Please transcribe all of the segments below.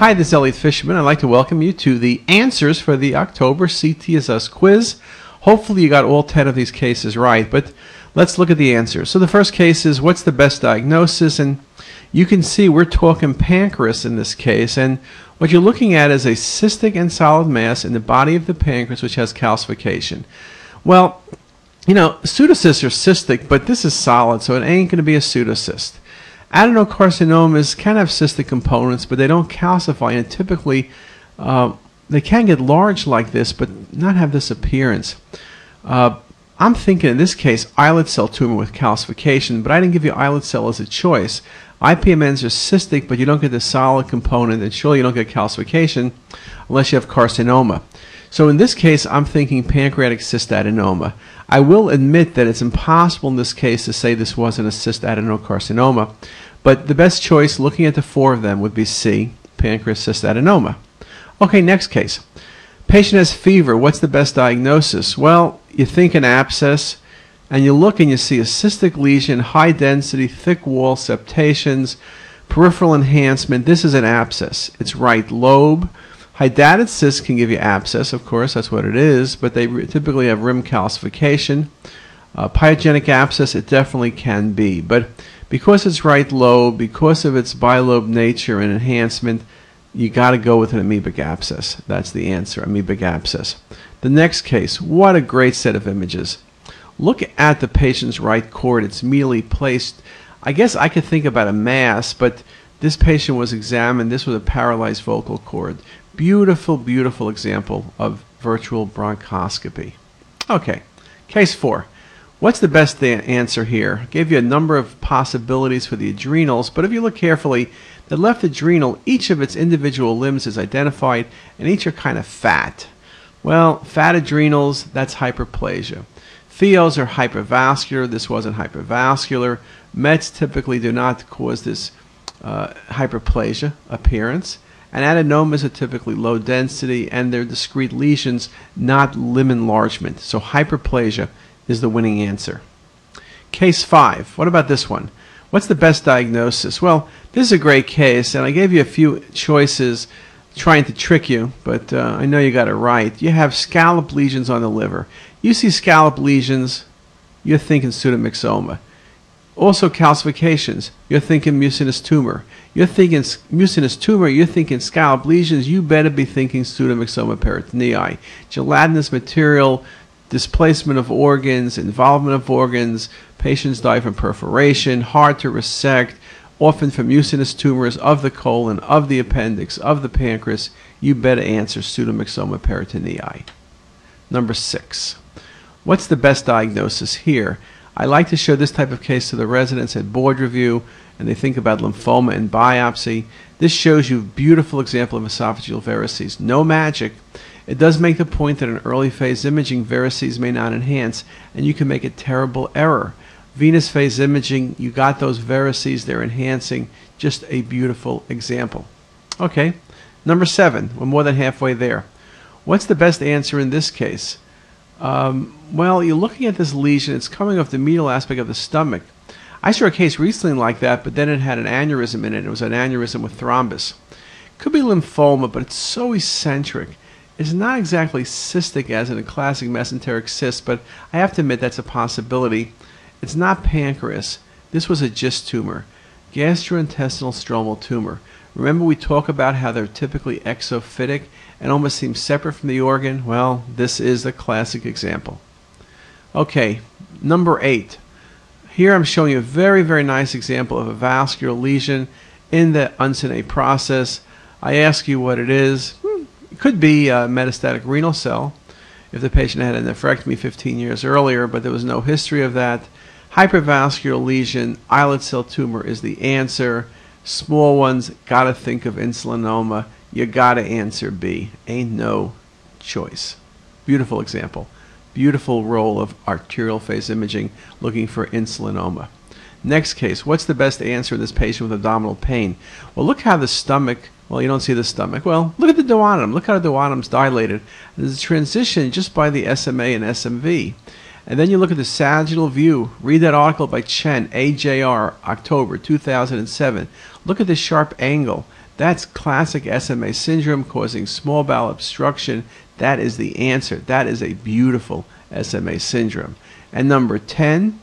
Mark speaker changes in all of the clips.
Speaker 1: Hi, this is Elliot Fishman. I'd like to welcome you to the answers for the October CTisus quiz. Hopefully, you got all 10 of these cases right, but let's look at the answers. So, the first case is what's the best diagnosis? And you can see we're talking pancreas in this case. And what you're looking at is a cystic and solid mass in the body of the pancreas which has calcification. Well, you know, pseudocysts are cystic, but this is solid, so it ain't going to be a pseudocyst. Adenocarcinomas can have cystic components, but they don't calcify, and typically uh, they can get large like this, but not have this appearance. Uh, I'm thinking in this case islet cell tumor with calcification, but I didn't give you islet cell as a choice. IPMNs are cystic, but you don't get the solid component, and surely you don't get calcification unless you have carcinoma. So in this case, I'm thinking pancreatic cystadenoma. I will admit that it's impossible in this case to say this wasn't a cystadenocarcinoma, but the best choice, looking at the four of them, would be C, pancreas cystadenoma. Okay, next case. Patient has fever. What's the best diagnosis? Well, you think an abscess, and you look and you see a cystic lesion, high density, thick wall, septations, peripheral enhancement. This is an abscess. It's right lobe. Hydatid cysts can give you abscess, of course, that's what it is, but they typically have rim calcification. Uh, pyogenic abscess, it definitely can be, but because it's right lobe, because of its bilobe nature and enhancement, you got to go with an amoebic abscess. That's the answer, amoebic abscess. The next case, what a great set of images. Look at the patient's right cord. It's immediately placed. I guess I could think about a mass, but this patient was examined. This was a paralyzed vocal cord. Beautiful, beautiful example of virtual bronchoscopy. Okay, case four. What's the best answer here? I gave you a number of possibilities for the adrenals, but if you look carefully, the left adrenal, each of its individual limbs is identified, and each are kind of fat. Well, fat adrenals, that's hyperplasia. Pheos are hypervascular. This wasn't hypervascular. Mets typically do not cause this uh, hyperplasia appearance. And adenomas are typically low density and they're discrete lesions, not limb enlargement. So hyperplasia is the winning answer. Case 5. What about this one? What's the best diagnosis? Well, this is a great case, and I gave you a few choices trying to trick you, but uh, I know you got it right. You have scallop lesions on the liver. You see scallop lesions, you're thinking pseudomyxoma. Also calcifications, you're thinking mucinous tumor. You're thinking mucinous tumor, you're thinking scalp lesions, you better be thinking pseudomyxoma peritonei. Gelatinous material, displacement of organs, involvement of organs, patients die from perforation, hard to resect, often from mucinous tumors of the colon, of the appendix, of the pancreas, you better answer pseudomyxoma peritonei. Number six. What's the best diagnosis here? I like to show this type of case to the residents at board review and they think about lymphoma and biopsy. This shows you a beautiful example of esophageal varices. No magic. It does make the point that in early phase imaging, varices may not enhance, and you can make a terrible error. Venous phase imaging, you got those varices, they're enhancing. Just a beautiful example. Okay, number seven, we're more than halfway there. What's the best answer in this case? Um, well, you're looking at this lesion, it's coming off the medial aspect of the stomach. I saw a case recently like that, but then it had an aneurysm in it. It was an aneurysm with thrombus. Could be lymphoma, but it's so eccentric. It's not exactly cystic as in a classic mesenteric cyst, but I have to admit that's a possibility. It's not pancreas. This was a GIST tumor, gastrointestinal stromal tumor. Remember we talk about how they're typically exophytic and almost seem separate from the organ? Well, this is a classic example. Okay, number eight. Here I'm showing you a very, very nice example of a vascular lesion in the Uncinate process. I ask you what it is. Hmm, it could be a metastatic renal cell if the patient had a nephrectomy 15 years earlier, but there was no history of that. Hypervascular lesion, islet cell tumor is the answer. Small ones, gotta think of insulinoma. You gotta answer B. Ain't no choice. Beautiful example. Beautiful role of arterial phase imaging looking for insulinoma. Next case, what's the best answer in this patient with abdominal pain? Well, look how the stomach, well, you don't see the stomach. Well, look at the duodenum. Look how the duodenum's dilated. There's a transition just by the SMA and SMV. And then you look at the sagittal view. Read that article by Chen, AJR, October 2007. Look at the sharp angle. That's classic SMA syndrome causing small bowel obstruction. That is the answer. That is a beautiful SMA syndrome. And number 10,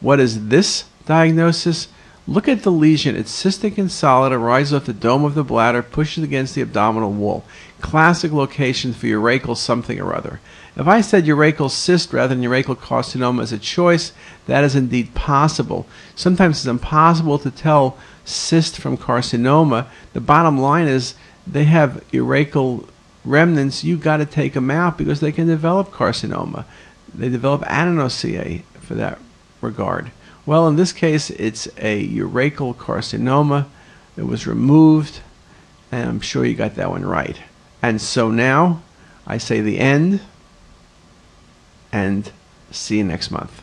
Speaker 1: what is this diagnosis? Look at the lesion. It's cystic and solid, arises off the dome of the bladder, pushes against the abdominal wall. Classic location for urachal something or other. If I said urachal cyst rather than urachal carcinoma as a choice, that is indeed possible. Sometimes it's impossible to tell cyst from carcinoma. The bottom line is they have urachal remnants. You've got to take them out because they can develop carcinoma. They develop adenocarcinoma for that regard. Well, in this case, it's a urachal carcinoma. It was removed, and I'm sure you got that one right. And so now I say the end, and see you next month.